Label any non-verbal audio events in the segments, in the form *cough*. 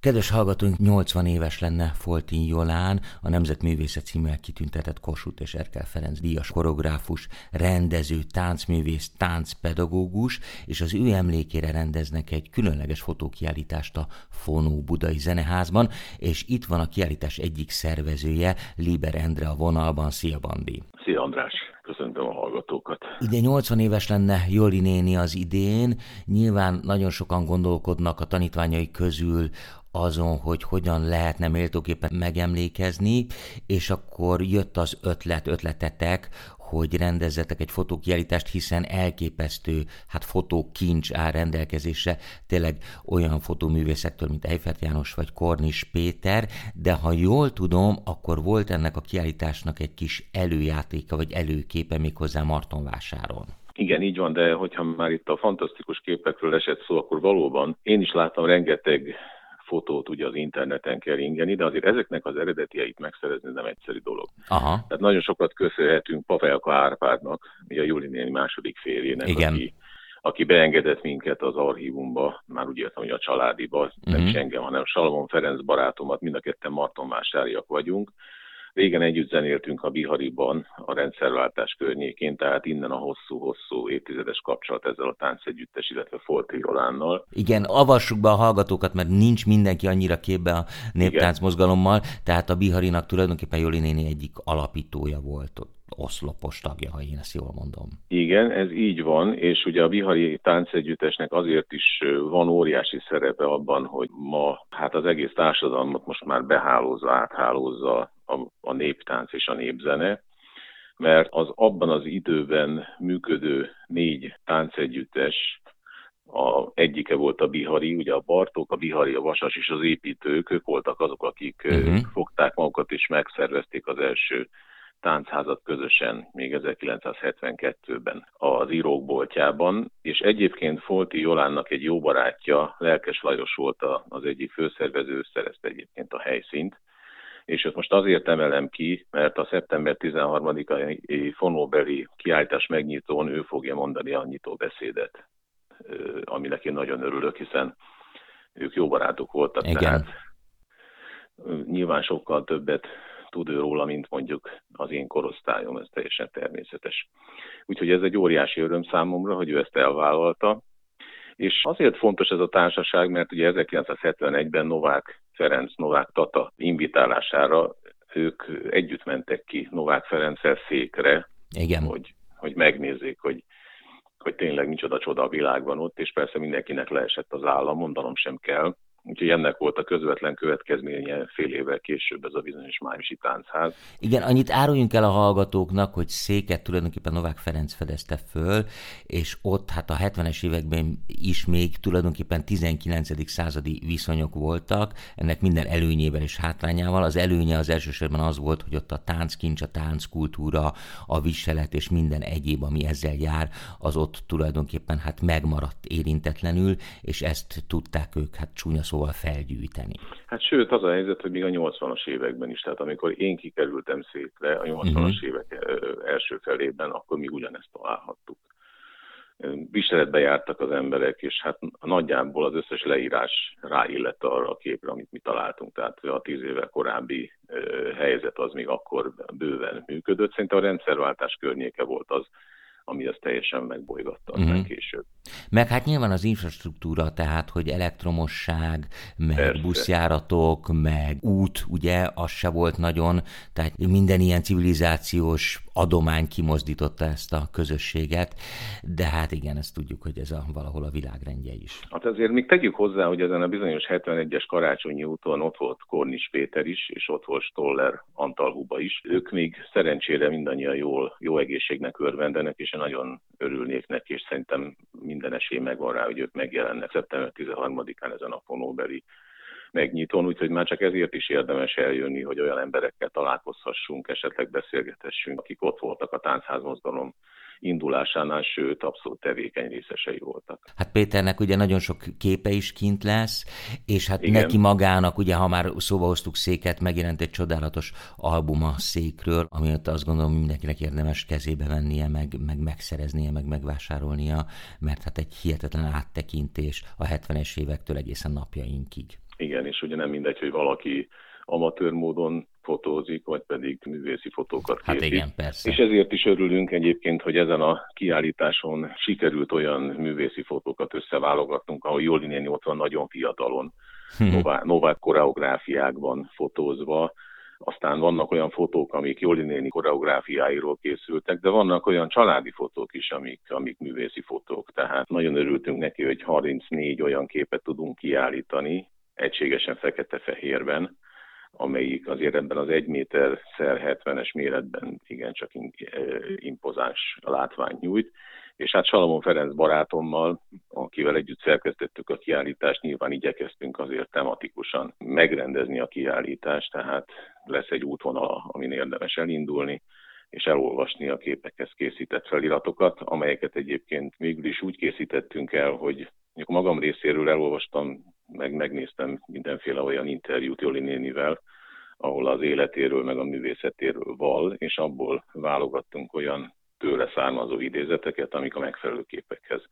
Kedves hallgatóink, 80 éves lenne Foltin Jolán, a Nemzetművészet címmel kitüntetett Kossuth és Erkel Ferenc díjas koreográfus, rendező, táncművész, táncpedagógus, és az ő emlékére rendeznek egy különleges fotókiállítást a Fonó Budai Zeneházban, és itt van a kiállítás egyik szervezője, Liber Endre a vonalban. Szia, Bandi! Szia, András! Köszöntöm a hallgatókat. Ide 80 éves lenne Joli néni az idén. Nyilván nagyon sokan gondolkodnak a tanítványai közül azon, hogy hogyan lehetne méltóképpen megemlékezni, és akkor jött az ötlet, ötletetek, hogy rendezzetek egy fotókiállítást, hiszen elképesztő, hát fotókincs áll rendelkezésre, tényleg olyan fotóművészektől, mint Eifert János vagy Kornis Péter, de ha jól tudom, akkor volt ennek a kiállításnak egy kis előjátéka, vagy előképe méghozzá Martonvásáron. Igen, így van, de hogyha már itt a fantasztikus képekről esett szó, akkor valóban én is láttam rengeteg fotót ugye az interneten kell ingeni, de azért ezeknek az eredetieit megszerezni nem egyszerű dolog. Aha. Tehát nagyon sokat köszönhetünk Pavelka Árpádnak, ugye a Juli néni második férjének, Igen. aki aki beengedett minket az archívumba, már úgy értem, hogy a családiba, uh-huh. nem is mhm. engem, hanem Salomon Ferenc barátomat, mind a ketten Martonvásáriak vagyunk, Régen együtt zenéltünk a Bihariban, a rendszerváltás környékén, tehát innen a hosszú-hosszú évtizedes kapcsolat ezzel a táncegyüttes, illetve Folti Jolánnal. Igen, avassuk be a hallgatókat, mert nincs mindenki annyira képbe a néptáncmozgalommal, tehát a Biharinak tulajdonképpen Joli néni egyik alapítója volt ott oszlopos tagja, ha én ezt jól mondom. Igen, ez így van, és ugye a Bihari táncegyüttesnek azért is van óriási szerepe abban, hogy ma hát az egész társadalmat most már behálózza, áthálózza a, a néptánc és a népzene, mert az abban az időben működő négy táncegyüttes, a egyike volt a Bihari, ugye a Bartók, a Bihari, a Vasas és az építők, ők voltak azok, akik uh-huh. fogták magukat és megszervezték az első táncházat közösen még 1972-ben az írókboltjában, és egyébként Folti Jolánnak egy jó barátja, Lelkes Lajos volt az egyik főszervező, szerezte egyébként a helyszínt, és ezt most azért emelem ki, mert a szeptember 13-ai fonóbeli kiállítás megnyitón ő fogja mondani a nyitó beszédet, aminek én nagyon örülök, hiszen ők jó barátok voltak, Igen. tehát nyilván sokkal többet tud ő róla, mint mondjuk az én korosztályom, ez teljesen természetes. Úgyhogy ez egy óriási öröm számomra, hogy ő ezt elvállalta, és azért fontos ez a társaság, mert ugye 1971-ben Novák Ferenc, Novák Tata invitálására ők együtt mentek ki Novák Ferenccel székre, Igen. Hogy, hogy megnézzék, hogy, hogy tényleg micsoda csoda a világban ott, és persze mindenkinek leesett az állam, mondanom sem kell, Úgyhogy ennek volt a közvetlen következménye fél évvel később ez a bizonyos májusi táncház. Igen, annyit áruljunk el a hallgatóknak, hogy széket tulajdonképpen Novák Ferenc fedezte föl, és ott hát a 70-es években is még tulajdonképpen 19. századi viszonyok voltak, ennek minden előnyével és hátrányával. Az előnye az elsősorban az volt, hogy ott a tánckincs, a tánckultúra, a viselet és minden egyéb, ami ezzel jár, az ott tulajdonképpen hát megmaradt érintetlenül, és ezt tudták ők hát csúnya szóval felgyűjteni. Hát sőt, az a helyzet, hogy még a 80-as években is, tehát amikor én kikerültem székre a 80-as uh-huh. Mhm. évek első felében, akkor mi ugyanezt találhattuk. Viseletbe jártak az emberek, és hát nagyjából az összes leírás ráillett arra a képre, amit mi találtunk. Tehát a tíz évvel korábbi helyzet az még akkor bőven működött. Szerintem a rendszerváltás környéke volt az, ami ezt teljesen megbolygatta aztán uh-huh. később. Meg hát nyilván az infrastruktúra, tehát hogy elektromosság, meg Persze. buszjáratok, meg út, ugye, az se volt nagyon, tehát minden ilyen civilizációs adomány kimozdította ezt a közösséget, de hát igen, ezt tudjuk, hogy ez a, valahol a világrendje is. Hát azért még tegyük hozzá, hogy ezen a bizonyos 71-es karácsonyi úton ott volt Kornis Péter is, és ott volt Stoller Antalhuba is. Ők még szerencsére mindannyian jól, jó egészségnek örvendenek, és nagyon örülnék neki, és szerintem minden esély megvan rá, hogy ők megjelennek szeptember 13-án ezen a fonóbeli megnyitón, úgyhogy már csak ezért is érdemes eljönni, hogy olyan emberekkel találkozhassunk, esetleg beszélgethessünk, akik ott voltak a táncházmozgalom indulásánál, sőt, abszolút tevékeny részesei voltak. Hát Péternek ugye nagyon sok képe is kint lesz, és hát Igen. neki magának, ugye ha már szóba hoztuk széket, megjelent egy csodálatos albuma székről, amit azt gondolom mindenkinek érdemes kezébe vennie, meg, meg megszereznie, meg megvásárolnia, mert hát egy hihetetlen áttekintés a 70-es évektől egészen napjainkig. És ugye nem mindegy, hogy valaki amatőr módon fotózik, vagy pedig művészi fotókat készít. Hát igen, persze. És ezért is örülünk egyébként, hogy ezen a kiállításon sikerült olyan művészi fotókat összeválogatnunk, ahol Joli néni ott van nagyon fiatalon, hmm. novák koreográfiákban fotózva, aztán vannak olyan fotók, amik Joli néni koreográfiáiról készültek, de vannak olyan családi fotók is, amik, amik művészi fotók. Tehát nagyon örültünk neki, hogy 34 olyan képet tudunk kiállítani, egységesen fekete-fehérben, amelyik azért ebben az 1 méter szer 70-es méretben igencsak impozáns látványt nyújt. És hát Salamon Ferenc barátommal, akivel együtt szerkesztettük a kiállítást, nyilván igyekeztünk azért tematikusan megrendezni a kiállítást, tehát lesz egy útvonal, amin érdemes elindulni, és elolvasni a képekhez készített feliratokat, amelyeket egyébként végül is úgy készítettünk el, hogy magam részéről elolvastam meg megnéztem mindenféle olyan interjút Joli nénivel, ahol az életéről, meg a művészetéről val, és abból válogattunk olyan tőle származó idézeteket, amik a megfelelő képekhez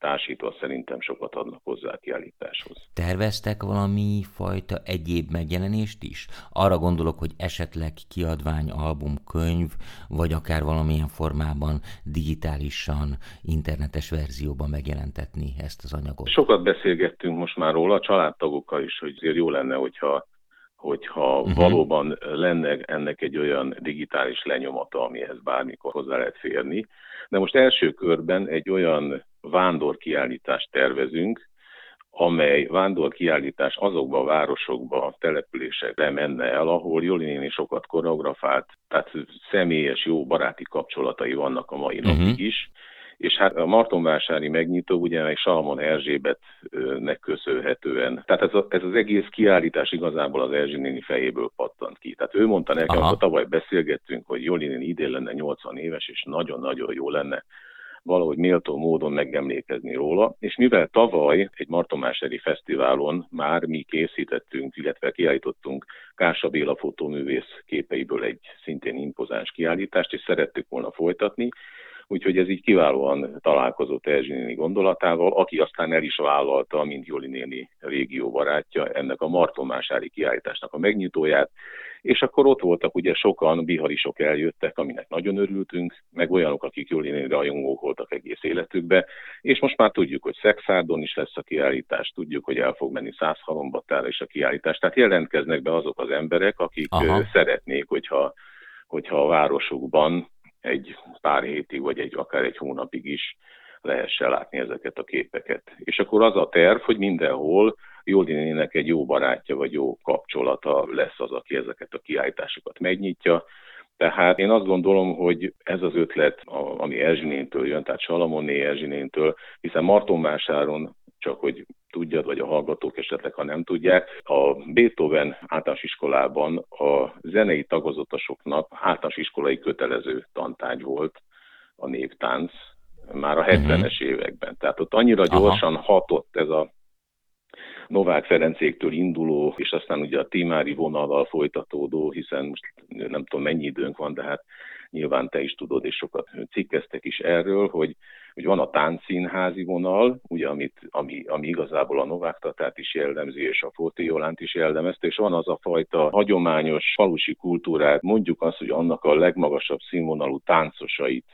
társítva szerintem sokat adnak hozzá a kiállításhoz. Terveztek valami fajta egyéb megjelenést is? Arra gondolok, hogy esetleg kiadvány, album, könyv, vagy akár valamilyen formában digitálisan, internetes verzióban megjelentetni ezt az anyagot. Sokat beszélgettünk most már róla, a családtagokkal is, hogy azért jó lenne, hogyha hogyha uh-huh. valóban lenne ennek egy olyan digitális lenyomata, amihez bármikor hozzá lehet férni. De most első körben egy olyan vándorkiállítást tervezünk, amely vándorkiállítás azokba a városokba, településekre menne el, ahol Joli néni sokat koreografált, tehát személyes, jó baráti kapcsolatai vannak a mai uh-huh. napig is, és hát a Martonvásári megnyitó ugye egy Salmon Erzsébetnek köszönhetően. Tehát ez, a, ez az egész kiállítás igazából az Erzsi néni fejéből pattant ki. Tehát ő mondta nekem, hogy tavaly beszélgettünk, hogy Joli néni idén lenne 80 éves, és nagyon-nagyon jó lenne valahogy méltó módon megemlékezni róla, és mivel tavaly egy Martomásári Fesztiválon már mi készítettünk, illetve kiállítottunk Kása Béla fotóművész képeiből egy szintén impozáns kiállítást, és szerettük volna folytatni, Úgyhogy ez így kiválóan találkozott Erzsi gondolatával, aki aztán el is vállalta, mint Joli néni régió barátja, ennek a Martonmásári kiállításnak a megnyitóját, és akkor ott voltak ugye sokan, biharisok eljöttek, aminek nagyon örültünk, meg olyanok, akik Joli néni rajongók voltak egész életükbe, és most már tudjuk, hogy Szexárdon is lesz a kiállítás, tudjuk, hogy el fog menni Százhalombatára is a kiállítás, tehát jelentkeznek be azok az emberek, akik Aha. szeretnék, hogyha hogyha a városukban egy pár hétig, vagy egy akár egy hónapig is lehessen látni ezeket a képeket. És akkor az a terv, hogy mindenhol Jólinének egy jó barátja vagy jó kapcsolata lesz az, aki ezeket a kiállításokat megnyitja. Tehát én azt gondolom, hogy ez az ötlet, ami Erzsinéntől jön, tehát Salamonné Erzsinéntől, hiszen Martonvásáron csak hogy tudjad, vagy a hallgatók esetleg, ha nem tudják, a Beethoven általános iskolában a zenei tagozatosoknak általános iskolai kötelező tantárgy volt a néptánc már a 70-es mhm. években. Tehát ott annyira gyorsan Aha. hatott ez a Novák Ferencéktől induló, és aztán ugye a Timári vonallal folytatódó, hiszen most nem tudom mennyi időnk van, de hát nyilván te is tudod, és sokat cikkeztek is erről, hogy hogy van a táncszínházi vonal, ugye, amit, ami, ami igazából a Novák Tatát is jellemzi, és a Jolánt is jellemezte, és van az a fajta hagyományos falusi kultúrát, mondjuk azt, hogy annak a legmagasabb színvonalú táncosait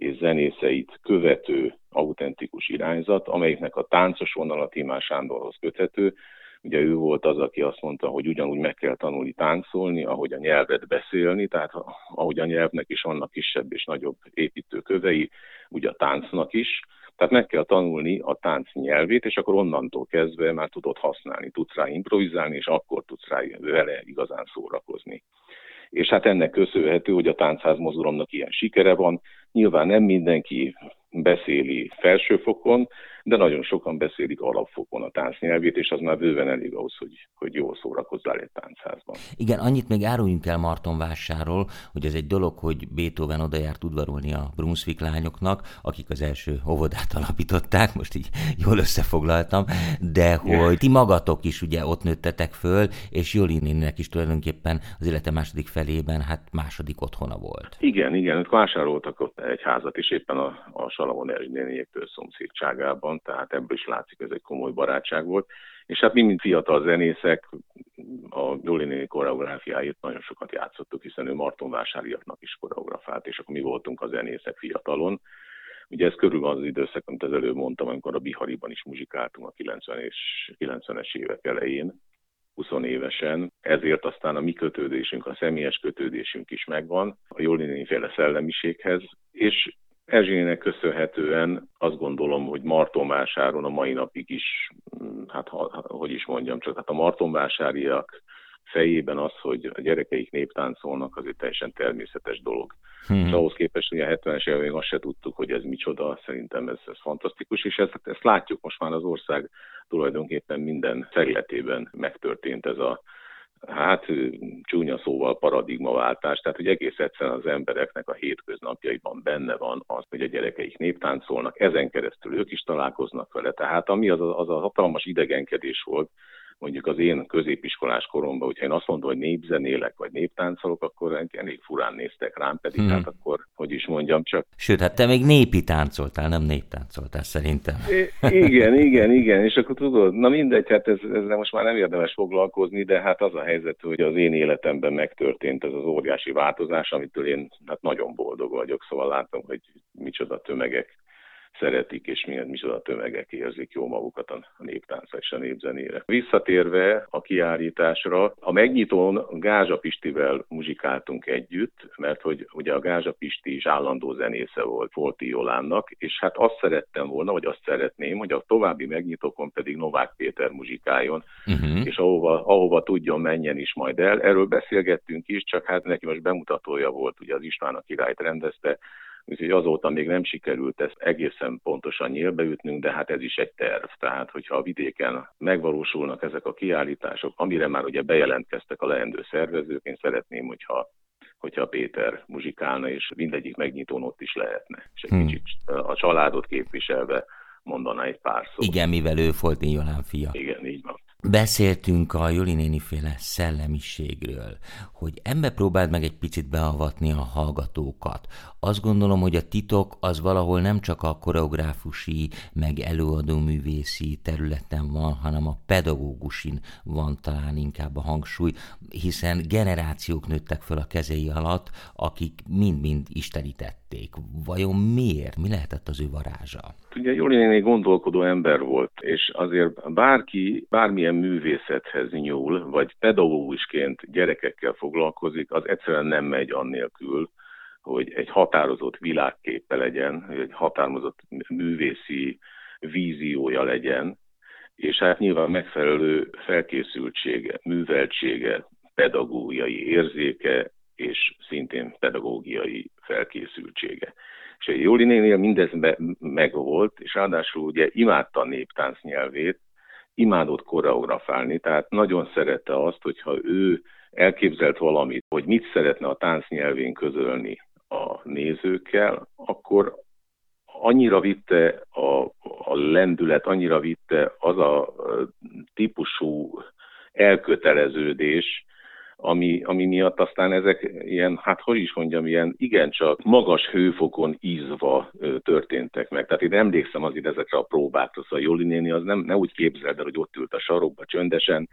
és zenészeit követő autentikus irányzat, amelyiknek a táncos vonala Timás Sándorhoz köthető, Ugye ő volt az, aki azt mondta, hogy ugyanúgy meg kell tanulni táncolni, ahogy a nyelvet beszélni, tehát ahogy a nyelvnek is vannak kisebb és nagyobb építőkövei, ugye a táncnak is. Tehát meg kell tanulni a tánc nyelvét, és akkor onnantól kezdve már tudod használni, tudsz rá improvizálni, és akkor tudsz rá vele igazán szórakozni. És hát ennek köszönhető, hogy a táncház mozgalomnak ilyen sikere van. Nyilván nem mindenki beszéli felsőfokon, de nagyon sokan beszélik alapfokon a táncnyelvét, és az már bőven elég ahhoz, hogy, hogy jól szórakozzál egy táncházban. Igen, annyit még áruljunk el Martonvásárról, hogy ez egy dolog, hogy Beethoven oda járt udvarolni a Brunswick lányoknak, akik az első óvodát alapították, most így jól összefoglaltam, de hogy ti magatok is ugye ott nőttetek föl, és Jolinének is tulajdonképpen az élete második felében hát második otthona volt. Igen, igen, ők vásároltak ott egy házat is éppen a, a Salamon Erzsi néniéktől szomszédságában, tehát ebből is látszik, ez egy komoly barátság volt. És hát mi, mint fiatal zenészek, a Jolini koreográfiáit nagyon sokat játszottuk, hiszen ő Martonvásáriaknak is koreografált, és akkor mi voltunk a zenészek fiatalon. Ugye ez körül van az időszak, amit az előbb mondtam, amikor a Bihariban is muzsikáltunk a 90 és 90-es évek elején, 20 évesen, ezért aztán a mi kötődésünk, a személyes kötődésünk is megvan a Jolini féle szellemiséghez, és Erzsének köszönhetően azt gondolom, hogy Martonvásáron a mai napig is, mm, hát hogy is mondjam, csak hát a Martonvásáriak fejében az, hogy a gyerekeik néptáncolnak, az egy teljesen természetes dolog. Hmm. És ahhoz képest, hogy a 70-es években azt se tudtuk, hogy ez micsoda, szerintem ez, ez fantasztikus, és ezt, ezt látjuk most már az ország tulajdonképpen minden területében megtörtént ez a hát csúnya szóval paradigmaváltás, tehát hogy egész egyszerűen az embereknek a hétköznapjaiban benne van az, hogy a gyerekeik néptáncolnak, ezen keresztül ők is találkoznak vele. Tehát ami az a, az a hatalmas idegenkedés volt, mondjuk az én középiskolás koromban, hogyha én azt mondom, hogy népzenélek vagy néptáncolok, akkor elég furán néztek rám, pedig hmm. hát akkor, hogy is mondjam, csak... Sőt, hát te még népi táncoltál, nem néptáncoltál szerintem. I- igen, igen, igen, és akkor tudod, na mindegy, hát ez, ezzel most már nem érdemes foglalkozni, de hát az a helyzet, hogy az én életemben megtörtént ez az óriási változás, amitől én hát nagyon boldog vagyok, szóval látom, hogy micsoda tömegek szeretik, és milyen micsoda tömegek érzik jó magukat a néptáncra és a népzenére. Visszatérve a kiállításra, a megnyitón Gázsa Pistivel muzsikáltunk együtt, mert hogy ugye a Gázsa Pisti is állandó zenésze volt Folti Jolánnak, és hát azt szerettem volna, vagy azt szeretném, hogy a további megnyitókon pedig Novák Péter muzsikáljon, uh-huh. és ahova, ahova tudjon menjen is majd el. Erről beszélgettünk is, csak hát neki most bemutatója volt, ugye az István a királyt rendezte, úgyhogy azóta még nem sikerült ezt egészen pontosan nyílbeütnünk, de hát ez is egy terv. Tehát, hogyha a vidéken megvalósulnak ezek a kiállítások, amire már ugye bejelentkeztek a leendő szervezők, én szeretném, hogyha hogyha Péter muzsikálna, és mindegyik megnyitón ott is lehetne, és egy hmm. kicsit a családot képviselve mondaná egy pár szót. Igen, mivel ő Foltin Jolán fia. Igen, így van. Beszéltünk a Joli néni féle szellemiségről, hogy ebbe próbáld meg egy picit beavatni a hallgatókat. Azt gondolom, hogy a titok az valahol nem csak a koreográfusi, meg előadó művészi területen van, hanem a pedagógusin van talán inkább a hangsúly, hiszen generációk nőttek föl a kezei alatt, akik mind-mind istenítették. Vajon miért? Mi lehetett az ő varázsa? Ugye Joli néni gondolkodó ember volt, és azért bárki bármilyen művészethez nyúl, vagy pedagógusként gyerekekkel foglalkozik, az egyszerűen nem megy annélkül, hogy egy határozott világképe legyen, hogy egy határozott művészi víziója legyen, és hát nyilván megfelelő felkészültsége, műveltsége, pedagógiai érzéke, és szintén pedagógiai felkészültsége. És a Jóli nénél mindez megvolt, és ráadásul ugye imádta a néptánc nyelvét, imádott koreografálni, tehát nagyon szerette azt, hogyha ő elképzelt valamit, hogy mit szeretne a tánc nyelvén közölni a nézőkkel, akkor annyira vitte a, a lendület, annyira vitte az a típusú elköteleződés, ami, ami miatt aztán ezek ilyen, hát hogy is mondjam, ilyen igencsak magas hőfokon ízva történtek meg. Tehát én emlékszem azért ezekre a próbákra, szóval Joli néni az nem, nem úgy képzeld el, hogy ott ült a sarokba csöndesen,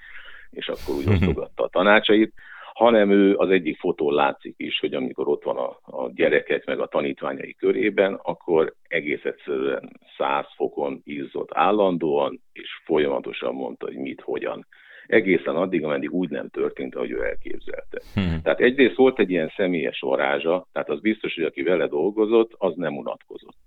és akkor úgy *laughs* osztogatta a tanácsait, hanem ő az egyik fotón látszik is, hogy amikor ott van a, a gyerekek meg a tanítványai körében, akkor egész egyszerűen száz fokon izzott állandóan, és folyamatosan mondta, hogy mit, hogyan egészen addig, ameddig úgy nem történt, ahogy ő elképzelte. Hmm. Tehát egyrészt volt egy ilyen személyes varázsa, tehát az biztos, hogy aki vele dolgozott, az nem unatkozott.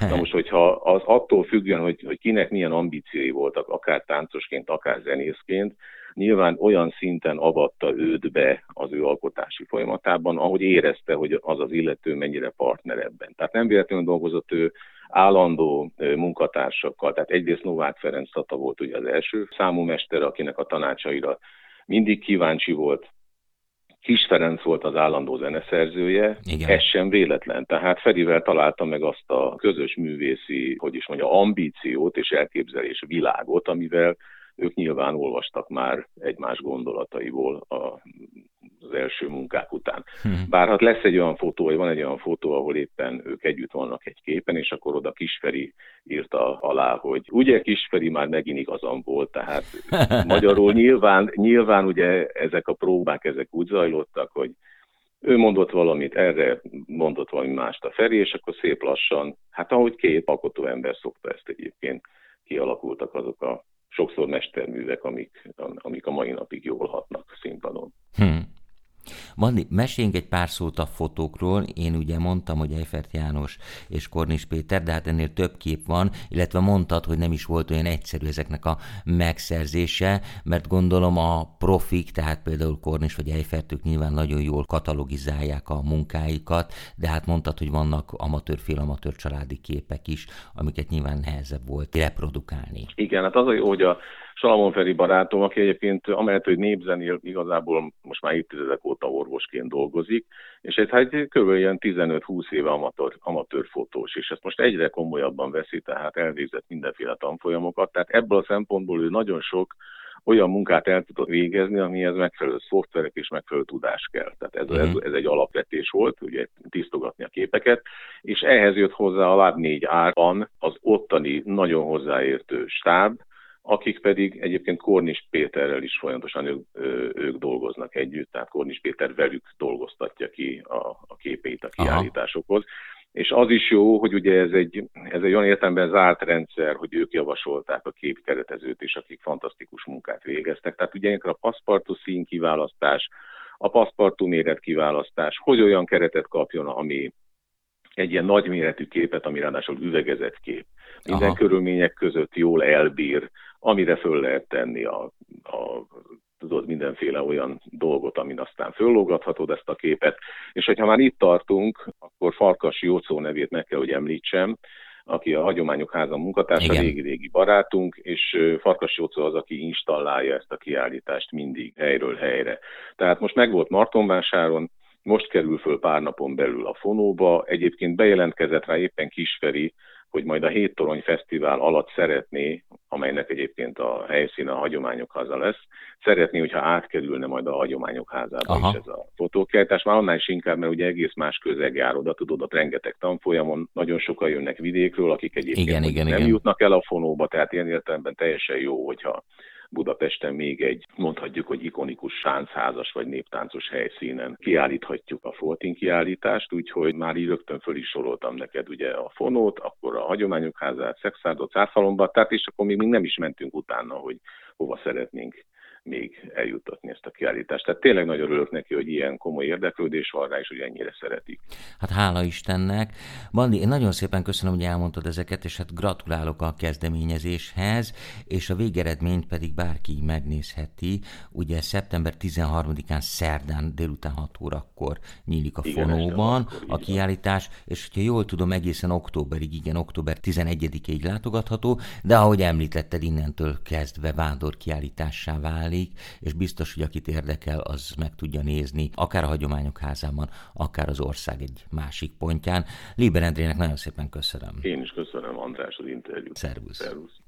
Na most, hogyha az attól függően, hogy, hogy kinek milyen ambíciói voltak, akár táncosként, akár zenészként, nyilván olyan szinten avatta őt be az ő alkotási folyamatában, ahogy érezte, hogy az az illető mennyire partner ebben. Tehát nem véletlenül dolgozott ő állandó munkatársakkal. Tehát egyrészt Novák Ferenc Tata volt ugye az első számú mester, akinek a tanácsaira mindig kíváncsi volt, Kis Ferenc volt az állandó zeneszerzője, Igen. ez sem véletlen. Tehát Ferivel találta meg azt a közös művészi, hogy is mondja, ambíciót és elképzelés világot, amivel ők nyilván olvastak már egymás gondolataiból a az első munkák után. Hmm. Bár hát lesz egy olyan fotó, vagy van egy olyan fotó, ahol éppen ők együtt vannak egy képen, és akkor oda Kisferi írta alá, hogy ugye Kisferi már megint igazam volt, tehát *laughs* magyarul nyilván, nyilván ugye ezek a próbák, ezek úgy zajlottak, hogy ő mondott valamit, erre mondott valami mást a Feri, és akkor szép lassan, hát ahogy két alkotó ember szokta ezt egyébként, kialakultak azok a sokszor mesterművek, amik, amik a mai napig jól hatnak színpadon. Hmm. Mandi, meséljünk egy pár szót a fotókról. Én ugye mondtam, hogy Eifert János és Kornis Péter, de hát ennél több kép van, illetve mondtad, hogy nem is volt olyan egyszerű ezeknek a megszerzése, mert gondolom a profik, tehát például Kornis vagy Eifert, ők nyilván nagyon jól katalogizálják a munkáikat, de hát mondtad, hogy vannak amatőr, félamatőr családi képek is, amiket nyilván nehezebb volt reprodukálni. Igen, hát az hogy a Salamon Feri barátom, aki egyébként amellett, hogy népzenél igazából most már évtizedek óta orvosként dolgozik, és ez hát kb. ilyen 15-20 éve amatőr, amatőr fotós, és ezt most egyre komolyabban veszi, tehát elvégzett mindenféle tanfolyamokat, tehát ebből a szempontból ő nagyon sok olyan munkát el tudott végezni, amihez megfelelő szoftverek és megfelelő tudás kell. Tehát ez, uh-huh. ez, mhm. ez egy alapvetés volt, ugye tisztogatni a képeket, és ehhez jött hozzá a Lab 4 árban az ottani nagyon hozzáértő stáb, akik pedig egyébként Kornis Péterrel is folyamatosan ők, ők dolgoznak együtt, tehát Kornis Péter velük dolgoztatja ki a, a képeit a kiállításokhoz. Aha. És az is jó, hogy ugye ez egy, ez egy olyan értelemben zárt rendszer, hogy ők javasolták a képkeretezőt is, akik fantasztikus munkát végeztek. Tehát ugye a paszpartú szín kiválasztás, a paszpartú méret kiválasztás, hogy olyan keretet kapjon, ami egy ilyen nagyméretű képet, ami ráadásul üvegezett kép. Minden Aha. körülmények között jól elbír, amire föl lehet tenni a, a tudod, mindenféle olyan dolgot, amin aztán föllógathatod ezt a képet. És hogyha már itt tartunk, akkor Farkas Jócó nevét meg kell, hogy említsem, aki a Hagyományok Háza munkatársa, régi-régi barátunk, és Farkas Jócó az, aki installálja ezt a kiállítást mindig helyről helyre. Tehát most meg volt Martonvásáron, most kerül föl pár napon belül a fonóba, egyébként bejelentkezett rá éppen Kisferi, hogy majd a Hét Torony Fesztivál alatt szeretné, amelynek egyébként a helyszíne a Hagyományok Háza lesz, szeretné, hogyha átkerülne majd a Hagyományok Házába Aha. is ez a fotókiállítás. Már annál is inkább, mert ugye egész más közeg jár oda, tudod, ott rengeteg tanfolyamon, nagyon sokan jönnek vidékről, akik egyébként igen, igen, nem igen. jutnak el a fonóba, tehát ilyen értelemben teljesen jó, hogyha Budapesten még egy, mondhatjuk, hogy ikonikus sáncházas vagy néptáncos helyszínen kiállíthatjuk a Foltin kiállítást, úgyhogy már így rögtön föl is soroltam neked ugye a fonót, akkor a hagyományok házát, szexárdot, százhalomba, tehát és akkor még nem is mentünk utána, hogy hova szeretnénk még eljuttatni ezt a kiállítást. Tehát tényleg nagyon örülök neki, hogy ilyen komoly érdeklődés van rá, és hogy ennyire szeretik. Hát hála Istennek. Bandi, én nagyon szépen köszönöm, hogy elmondtad ezeket, és hát gratulálok a kezdeményezéshez, és a végeredményt pedig bárki megnézheti. Ugye szeptember 13-án szerdán délután 6 órakor nyílik a igen, fonóban a kiállítás, és hogyha jól tudom, egészen októberig, igen, október 11-ig látogatható, de ahogy említetted, innentől kezdve vándor kiállítássá válik válik, és biztos, hogy akit érdekel, az meg tudja nézni, akár a Hagyományok Házában, akár az ország egy másik pontján. Liber Endrének nagyon szépen köszönöm. Én is köszönöm, András, az interjút. Szervusz. Szervusz.